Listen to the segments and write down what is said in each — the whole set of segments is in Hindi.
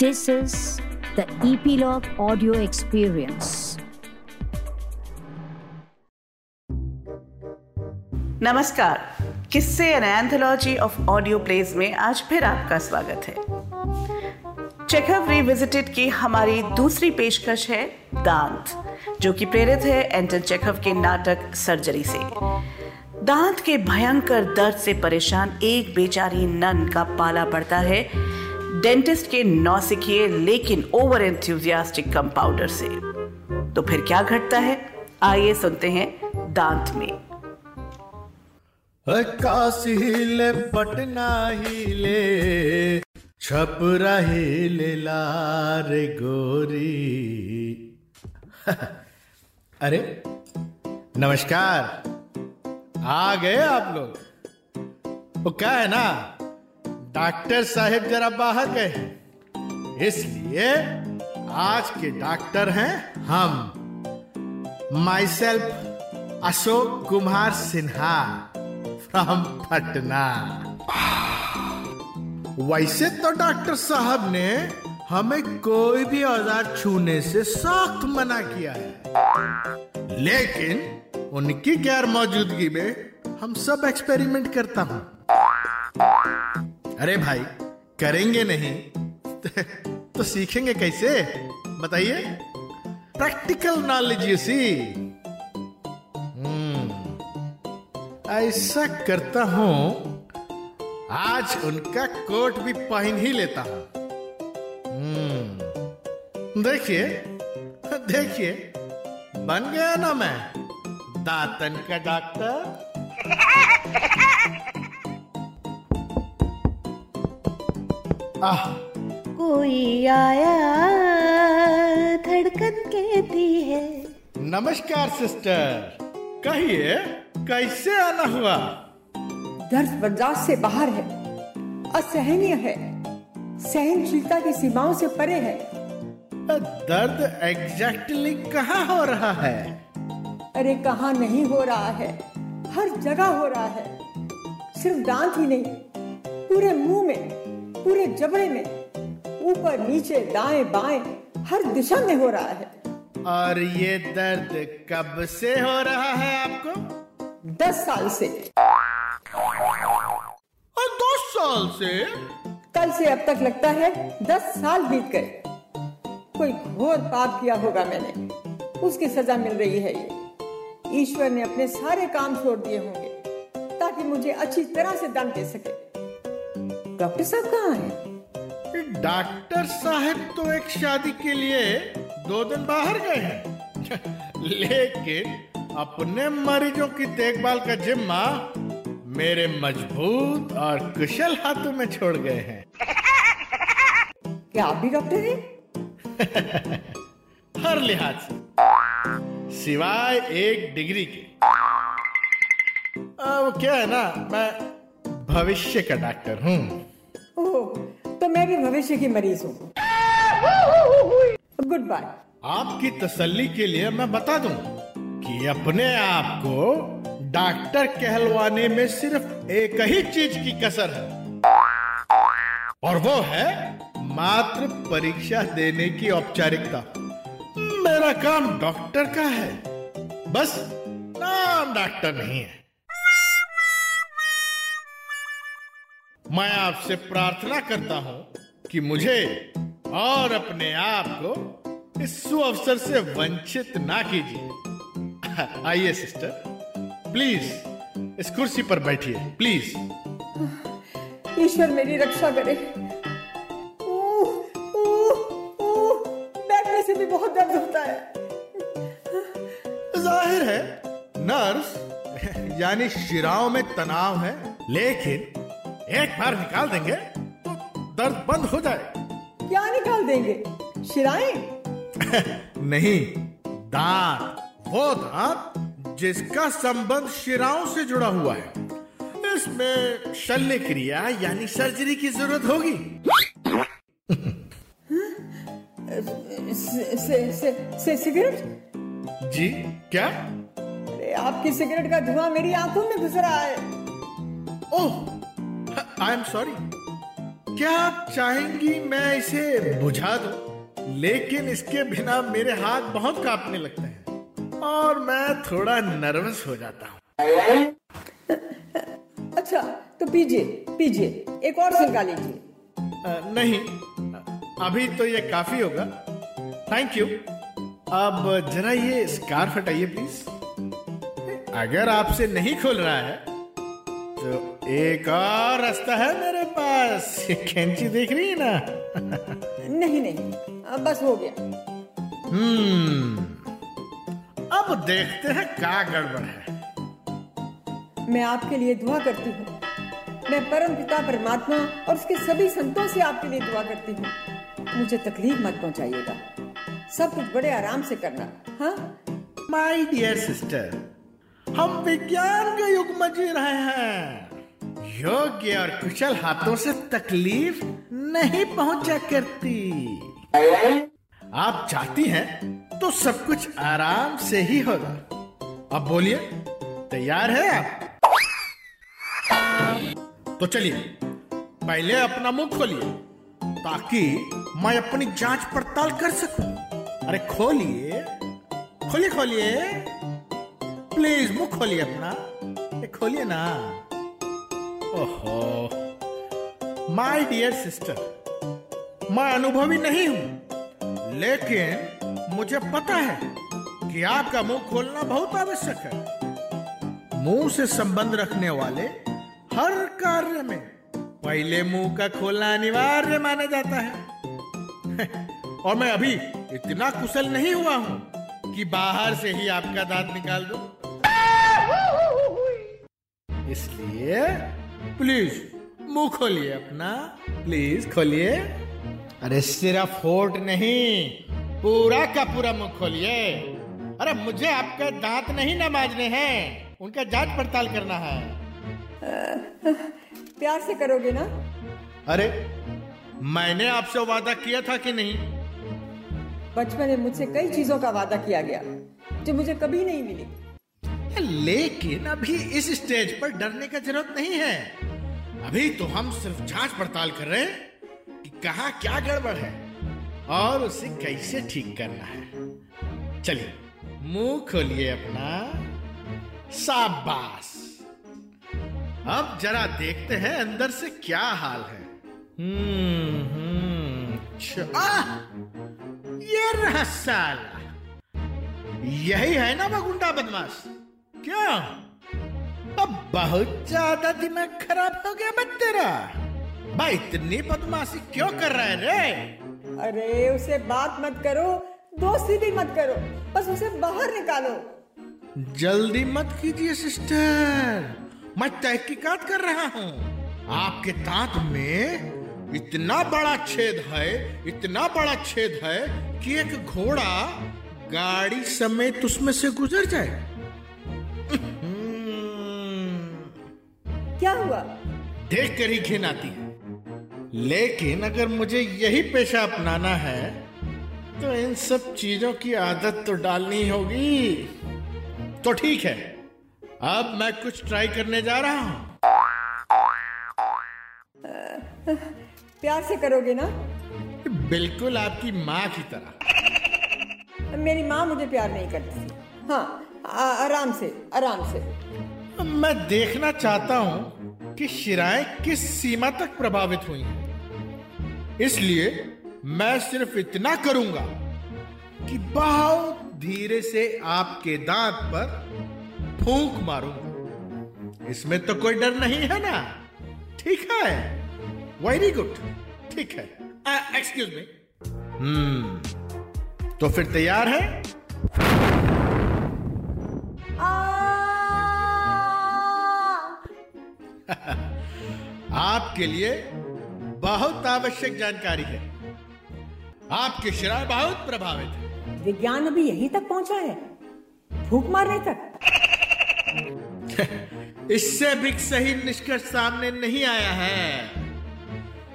This is the Epilogue Audio Experience. नमस्कार। किस्से an anthology of audio plays में आज फिर आपका स्वागत है। चेकअप रिविजिटेड की हमारी दूसरी पेशकश है दांत, जो कि प्रेरित है एंटन चेकअप के नाटक सर्जरी से। दांत के भयंकर दर्द से परेशान एक बेचारी नन का पाला पड़ता है। डेंटिस्ट के नौसिखिए लेकिन ओवर एंथ्यूजियास्टिक कंपाउंडर से। तो फिर क्या घटता है? आइए सुनते हैं दांत में। काशी हिले पटना हिले छपरा हिले लार गोरी। अरे, नमस्कार। आ गए आप लोग। वो क्या है ना? डॉक्टर साहब जरा बाहर गए। इसलिए आज के डॉक्टर हैं हम। Myself Ashok Kumar Sinha from Patna. वैसे तो डॉक्टर साहब ने हमें कोई भी औज़ार छूने से सख्त मना किया है। लेकिन उनकी गैर मौजूदगी में हम सब एक्सपेरिमेंट करता हूँ। अरे भाई, करेंगे नहीं। तो सीखेंगे कैसे? बताइए। प्रैक्टिकल नॉलेज यू सी ऐसा करता हूँ, आज उनका कोट भी पहन ही लेता हूँ। हम्म। देखिए देखिए, बन गया ना मैं। दातन का डॉक्टर। आह। कोई आया धड़कन कहती है। नमस्कार सिस्टर। कहिए कैसे आना हुआ? दर्द बर्दाश्त से बाहर है असहनीय है सहनशीलता की सीमाओं से परे है। दर्द एग्जैक्टली कहाँ हो रहा है? अरे कहाँ नहीं हो रहा है हर जगह हो रहा है सिर्फ़ दांत ही नहीं पूरे मुँह में। पूरे जबड़े में ऊपर नीचे दाएँ बाएँ हर दिशा में हो रहा है। और ये दर्द कब से हो रहा है आपको? दस साल से। और दस साल से? कल से अब तक लगता है दस साल बीत गए। कोई घोर पाप किया होगा मैंने। उसकी सजा मिल रही है ये। ईश्वर ने अपने सारे काम छोड़ दिए होंगे ताकि मुझे अच्छी तरह से दम दे सके। डॉक्टर साहब कहाँ हैं? डॉक्टर साहब तो एक शादी के लिए दो दिन बाहर गए हैं। लेकिन अपने मरीजों की देखभाल का जिम्मा मेरे मज़बूत और कुशल हाथों में छोड़ गए हैं। क्या आप भी डॉक्टर हैं? हर लिहाज से। सिवाय एक डिग्री के। अब क्या है ना मैं भविष्य का डॉक्टर हूँ। तो मैं भी भविष्य की मरीज़ हूँ। गुड बाय आपकी तसल्ली के लिए मैं बता दूँ कि अपने आप को डॉक्टर कहलवाने में सिर्फ़ एक ही चीज़ की कसर है। और वो है मात्र परीक्षा देने की औपचारिकता। मेरा काम डॉक्टर का है। बस नाम डॉक्टर नहीं है। मैं आपसे प्रार्थना करता हूँ कि मुझे और अपने आप को इस सुअवसर से वंचित ना कीजिए। आइए सिस्टर प्लीज़ इस कुर्सी पर बैठिए प्लीज़। ईश्वर मेरी रक्षा करे। बैठने से भी बहुत दर्द होता है। ज़ाहिर है नर्स यानी शिराओं में तनाव है लेकिन एक बार निकाल देंगे तो दर्द बंद हो जाए। क्या निकाल देंगे? शिराएँ? नहीं दांत वो दांत जिसका संबंध शिराओं से जुड़ा हुआ है। इसमें शल्य क्रिया यानी सर्जरी की ज़रूरत होगी। से सिगरेट? जी क्या? अरे आपकी सिगरेट का धुआँ मेरी आँखों में घुस रहा है। ओह आई एम सॉरी क्या आप चाहेंगी मैं इसे बुझा दूँ? लेकिन इसके बिना मेरे हाथ बहुत कांपने लगते हैं और मैं थोड़ा नर्वस हो जाता हूँ। अच्छा तो पीजिए पीजिए एक और सिरका लीजिए। नहीं अभी तो ये काफ़ी होगा। थैंक यू अब जरा ये स्कार्फ हटाइए प्लीज़ अगर आपसे नहीं खोल रहा है तो एक और रास्ता है मेरे पास। ये कैंची देख रही है ना? नहीं नहीं अब बस हो गया। हम्म अब देखते हैं क्या गड़बड़ है। मैं आपके लिए दुआ करती हूँ। मैं परम पिता परमात्मा और उसके सभी संतों से आपके लिए दुआ करती हूँ। मुझे तकलीफ़ मत पहुंचाइएगा। सब कुछ बड़े आराम से करना हाँ? माई डियर सिस्टर हम विज्ञान के युग में जी रहे हैं। योग्य और कुशल हाथों से तकलीफ़ नहीं पहुँचा करती। आप चाहती हैं तो सब कुछ आराम से ही होगा। अब बोलिए, तैयार है आप? तो चलिए, पहले अपना मुँह खोलिए, ताकि मैं अपनी जाँच पड़ताल कर सकूँ। अरे खोलिए खोलिए खोलिए। प्लीज़ मुँह खोलिए अपना। खोलिए ना। ओहो। माय डियर सिस्टर मैं अनुभवी नहीं हूँ लेकिन मुझे पता है कि आपका मुँह खोलना बहुत आवश्यक है। मुँह से संबंध रखने वाले हर कार्य में पहले मुँह का खोलना अनिवार्य माना जाता है। और मैं अभी इतना कुशल नहीं हुआ हूँ कि बाहर से ही आपका दांत निकाल दूँ। इसलिए प्लीज़ मुँह खोलिए अपना। प्लीज़ खोलिए। अरे सिर्फ़ होठ नहीं पूरा का पूरा मुँह खोलिए। अरे मुझे आपके दांत नहीं नमाजने हैं उनका जाँच पड़ताल करना है। प्यार से करोगे ना? अरे मैंने आपसे वादा किया था कि नहीं? बचपन में मुझसे कई चीज़ों का वादा किया गया जो मुझे कभी नहीं मिली। लेकिन अभी इस स्टेज पर डरने का ज़रूरत नहीं है। अभी तो हम सिर्फ़ जाँच पड़ताल कर रहे हैं कि कहा क्या गड़बड़ है और उसे कैसे ठीक करना है। चलिए, मुँह खोलिए अपना। शाबाश। अब जरा देखते हैं अंदर से क्या हाल है। हम्म हम्म। अच्छा। ये रहा साला यही है ना बगुंडा बदमाश? क्या? अब बहुत ज़्यादा दिमाग खराब हो गया मत तेरा। भाई इतनी बदमाशी क्यों कर रहा है रे? अरे उसे बात मत करो दोस्ती भी मत करो बस उसे बाहर निकालो। जल्दी मत कीजिए सिस्टर। मैं तहकीकात कर रहा हूँ। आपके दांत में इतना बड़ा छेद है इतना बड़ा छेद है कि एक घोड़ा गाड़ी समेत उसमें से गुजर जाए। क्या हुआ? देख कर ही घिन आती है। लेकिन अगर मुझे यही पेशा अपनाना है तो इन सब चीज़ों की आदत तो डालनी होगी। तो ठीक है अब मैं कुछ ट्राई करने जा रहा हूँ। प्यार से करोगे ना? बिल्कुल आपकी माँ की तरह। मेरी माँ मुझे प्यार नहीं करती। हाँ आराम से आराम से। मैं देखना चाहता हूँ कि शिराएँ किस सीमा तक प्रभावित हुई। इसलिए मैं सिर्फ़ इतना करूँगा कि बहुत धीरे से आपके दांत पर फूंक मारूँगा। इसमें तो कोई डर नहीं है ना? ठीक है? वेरी गुड ठीक है। एक्सक्यूज मी हम्म तो फिर तैयार है? आपके लिए बहुत आवश्यक जानकारी है। आपके शराब बहुत प्रभावित है। विज्ञान अभी यहीं तक पहुँचा है। फूक मारने तक। इससे भी सही निष्कर्ष सामने नहीं आया है।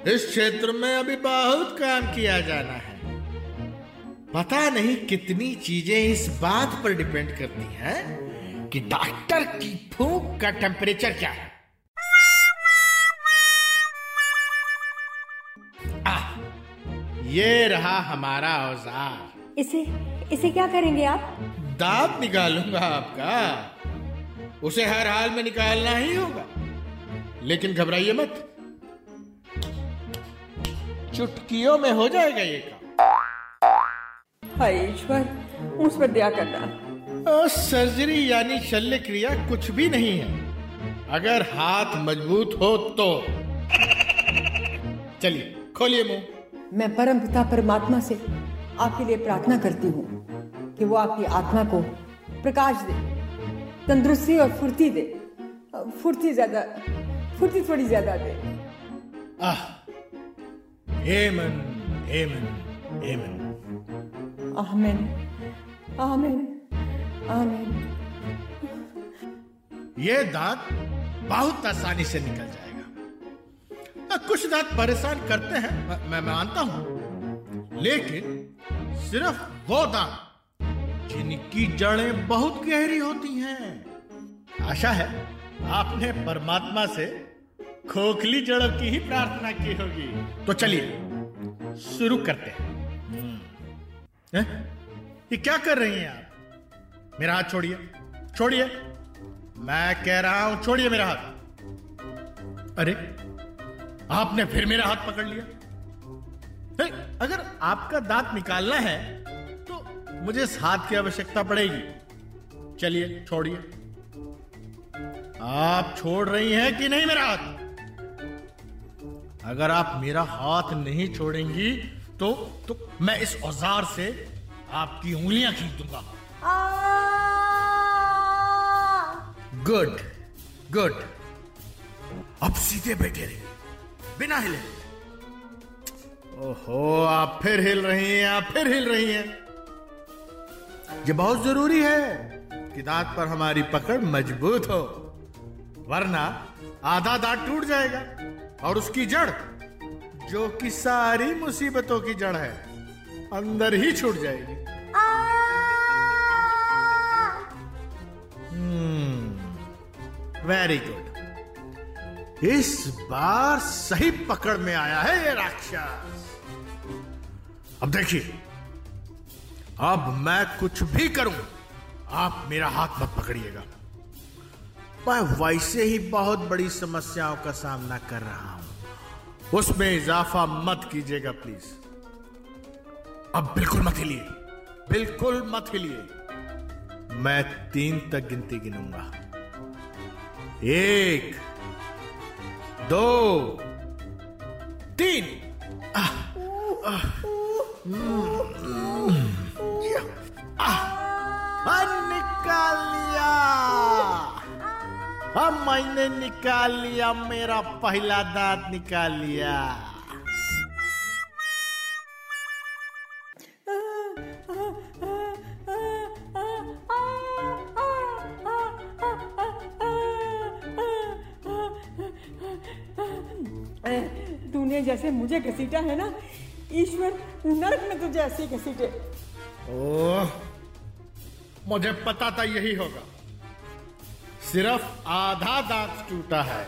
इस क्षेत्र में अभी बहुत काम किया जाना है। पता नहीं कितनी चीज़ें इस बात पर डिपेंड करती हैं कि डॉक्टर की फूंक का टेम्परेचर क्या है। ये रहा हमारा औज़ार। इसे इसे क्या करेंगे आप? दांत निकालूँगा आपका। उसे हर हाल में निकालना ही होगा। लेकिन घबराइए मत। चुटकियों में हो जाएगा ये काम। हाय ईश्वर उस पर दया करना। सर्जरी यानी शल्य क्रिया कुछ भी नहीं है। अगर हाथ मज़बूत हो तो। चलिए खोलिए मुँह। मैं परम पिता परमात्मा से आपके लिए प्रार्थना करती हूँ कि वो आपकी आत्मा को प्रकाश दे तंदुरुस्ती और फुर्ती दे फुर्ती ज़्यादा फुर्ती थोड़ी ज़्यादा दे। आह हेमन हेमन हेमन। आमीन आमीन आमीन। ये दांत बहुत आसानी से निकल जाएगा। कुछ दांत परेशान करते हैं, मैं मानता हूँ। लेकिन सिर्फ़ वो दांत जिनकी जड़ें बहुत गहरी होती हैं। आशा है आपने परमात्मा से खोखली जड़ों की ही प्रार्थना की होगी। तो चलिए, शुरू करते हैं। हम्म। हैं? ये क्या कर रही हैं आप? मेरा हाथ छोड़िए। छोड़िए। मैं कह रहा हूँ, छोड़िए मेरा हाथ। अरे आपने फिर मेरा हाथ पकड़ लिया। हे, अगर आपका दांत निकालना है तो मुझे इस हाथ की आवश्यकता पड़ेगी। चलिए छोड़िए। आप छोड़ रही हैं कि नहीं मेरा हाथ? अगर आप मेरा हाथ नहीं छोड़ेंगी तो तो मैं इस औज़ार से आपकी उंगलियाँ खींच दूँगा। Good good. अब सीधे बैठे रहिए। बिना हिले। ओहो आप फिर हिल रही हैं आप फिर हिल रही हैं। ये बहुत ज़रूरी है कि दांत पर हमारी पकड़ मज़बूत हो वरना आधा दांत टूट जाएगा और उसकी जड़ जो कि सारी मुसीबतों की जड़ है अंदर ही छूट जाएगी। वेरी गुड इस बार सही पकड़ में आया है ये राक्षस। अब देखिए, अब मैं कुछ भी करूँ, आप मेरा हाथ मत पकड़िएगा। मैं वैसे ही बहुत बड़ी समस्याओं का सामना कर रहा हूँ। उसमें इजाफा मत कीजिएगा, प्लीज़। अब बिल्कुल मत हिलिए, बिल्कुल मत हिलिए। मैं तीन तक गिनती गिनूँगा। एक दो तीन। निकाल लिया। हम मैंने निकाल लिया मेरा पहला दांत निकाल लिया। तूने जैसे मुझे घसीटा है ना ईश्वर नरक में तुझे ऐसे घसीटे। ओह मुझे पता था यही होगा। सिर्फ़ आधा दांत टूटा है।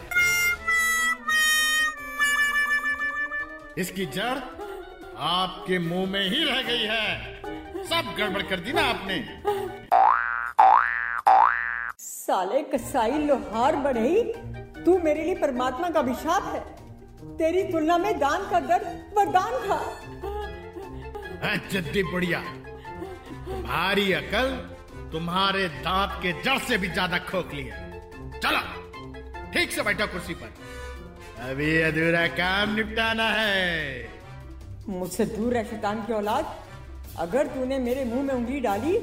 इसकी जड़ आपके मुँह में ही रह गई है। सब गड़बड़ कर दी ना आपने। साले कसाई लोहार बढ़ई तू मेरे लिए परमात्मा का अभिशाप है। तेरी तुलना में दान का दर्द वरदान था। है जद्दी बुढ़िया तुम्हारी अकल तुम्हारे दांत के जड़ से भी ज़्यादा खोखली है। चलो ठीक से बैठो कुर्सी पर। अभी अधूरा काम निपटाना है। मुझसे दूर रह शैतान की औलाद। अगर तूने मेरे मुँह में उंगली डाली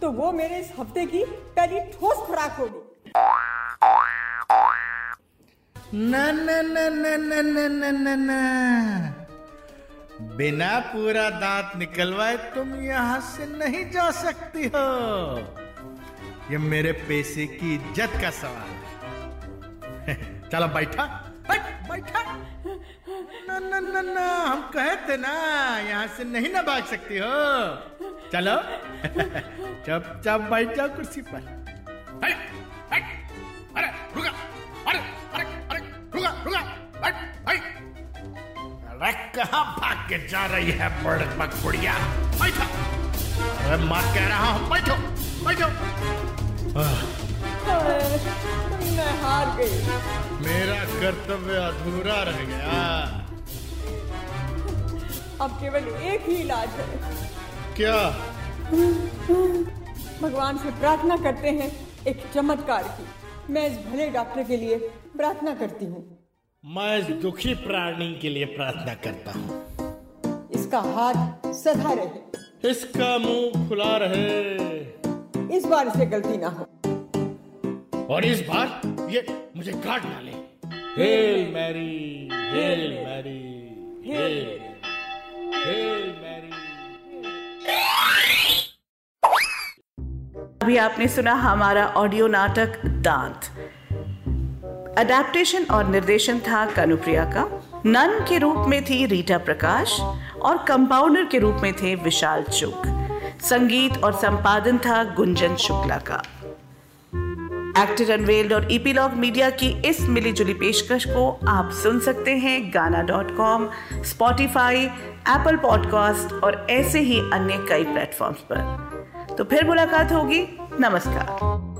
तो वो मेरे इस हफ़्ते की पहली ठोस खुराक होगी। न न न न न न न न न बिना पूरा दांत निकलवाए तुम यहाँ से नहीं जा सकती हो ये मेरे पैसे की इज़्ज़त का सवाल है चलो बैठा बैठ न न न न हम कहे थे ना यहाँ से नहीं ना भाग सकती हो चलो चुपचाप बैठ जाओ कुर्सी पर अरे अरे कहाँ भाग के जा रही है बड़क बकपुड़िया बैठो। अरे माँ कह रहा हूँ बैठो बैठो। मैं हार गई। मेरा कर्तव्य अधूरा रह गया। अब केवल एक ही इलाज है। क्या? भगवान से प्रार्थना करते हैं एक चमत्कार की। मैं इस भले डॉक्टर के लिए प्रार्थना करती हूँ। मैं दुखी प्राणी के लिए प्रार्थना करता हूँ। इसका हाथ सदा रहे। इसका मुँह खुला रहे। इस बार से गलती ना हो। और इस बार ये मुझे काट डाले hail Mary hail Mary hail hail Mary अभी आपने सुना हमारा ऑडियो नाटक दांत। अडेप्टेशन और निर्देशन था कनुप्रिया का। नन के रूप में थी रीटा प्रकाश और कंपाउंडर के रूप में थे विशाल चुग। संगीत और संपादन था गुंजन शुक्ला का। एक्टर अनवेल्ड और ईपीलॉग मीडिया की इस मिलीजुली पेशकश को आप सुन सकते हैं Gaana dot com Spotify Apple podcast और ऐसे ही अन्य कई प्लेटफॉर्म्स पर। तो फिर मुलाकात होगी। नमस्कार।